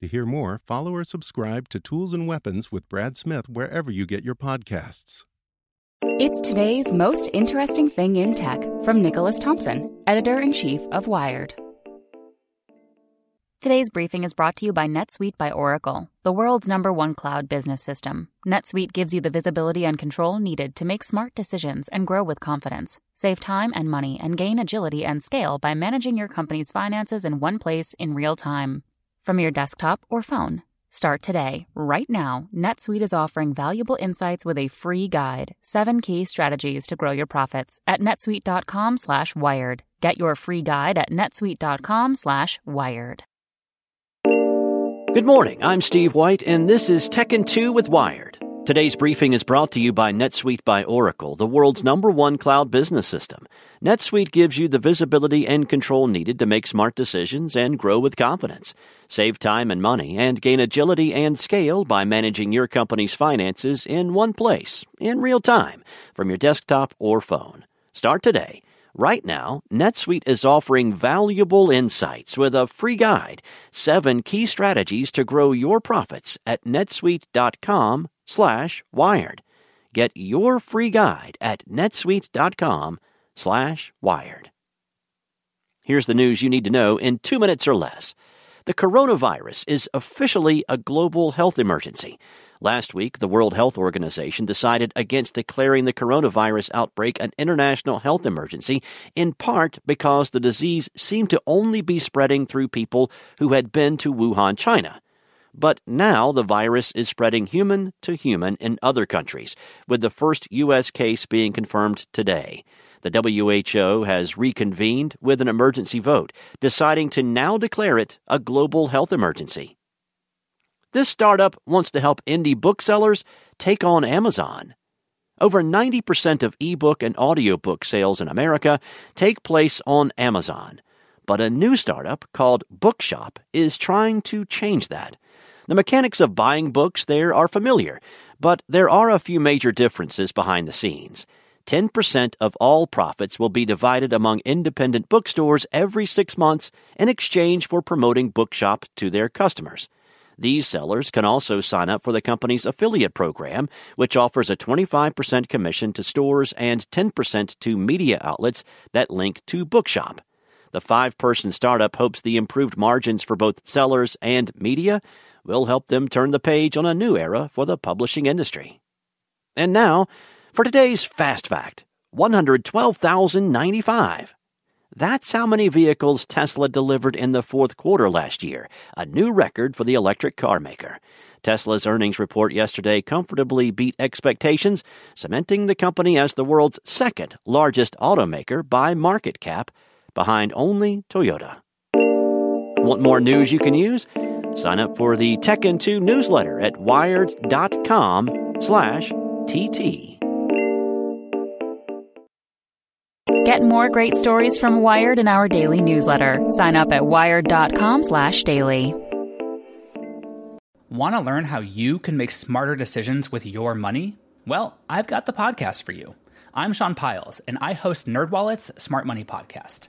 To hear more, follow or subscribe to Tools and Weapons with Brad Smith wherever you get your podcasts. It's today's most interesting thing in tech from Nicholas Thompson, editor in chief of Wired. Today's briefing is brought to you by NetSuite by Oracle, the world's number one cloud business system. NetSuite gives you the visibility and control needed to make smart decisions and grow with confidence. Save time and money and gain agility and scale by managing your company's finances in one place in real time. From your desktop or phone, Start today. Right now, NetSuite is offering valuable insights with a free guide, 7 key strategies to grow your profits at netsuite.com/wired. Get your free guide at netsuite.com/wired. Good morning. I'm Steve White and this is Tech in 2 with Wired. Today's briefing is brought to you by NetSuite by Oracle, the world's number one cloud business system. NetSuite gives you the visibility and control needed to make smart decisions and grow with confidence. Save time and money and gain agility and scale by managing your company's finances in one place, in real time, from your desktop or phone. Start today. Right now, NetSuite is offering valuable insights with a free guide, seven key strategies to grow your profits at netsuite.com slash wired. Get your free guide at netsuite.com slash wired. Here's the news you need to know in two minutes or less. The coronavirus is officially a global health emergency. Last week, the World Health Organization decided against declaring the coronavirus outbreak an international health emergency, in part because the disease seemed to only be spreading through people who had been to Wuhan, China. But now the virus is spreading human to human in other countries, with the first U.S. case being confirmed today. The WHO has reconvened with an emergency vote, deciding to now declare it a global health emergency. This startup wants to help indie booksellers take on Amazon. Over 90% of ebook and audiobook sales in America take place on Amazon. But a new startup called Bookshop is trying to change that. The mechanics of buying books there are familiar, but there are a few major differences behind the scenes. 10% of all profits will be divided among independent bookstores every six months in exchange for promoting Bookshop to their customers. These sellers can also sign up for the company's affiliate program, which offers a 25% commission to stores and 10% to media outlets that link to Bookshop. The five person startup hopes the improved margins for both sellers and media will help them turn the page on a new era for the publishing industry. And now, for today's Fast Fact 112,095. That's how many vehicles Tesla delivered in the fourth quarter last year, a new record for the electric car maker. Tesla's earnings report yesterday comfortably beat expectations, cementing the company as the world's second largest automaker by market cap, behind only Toyota. Want more news you can use? Sign up for the Tech in 2 newsletter at wired.com slash TT. Get more great stories from Wired in our daily newsletter. Sign up at wired.com slash daily. Want to learn how you can make smarter decisions with your money? Well, I've got the podcast for you. I'm Sean Pyles, and I host NerdWallet's Smart Money Podcast.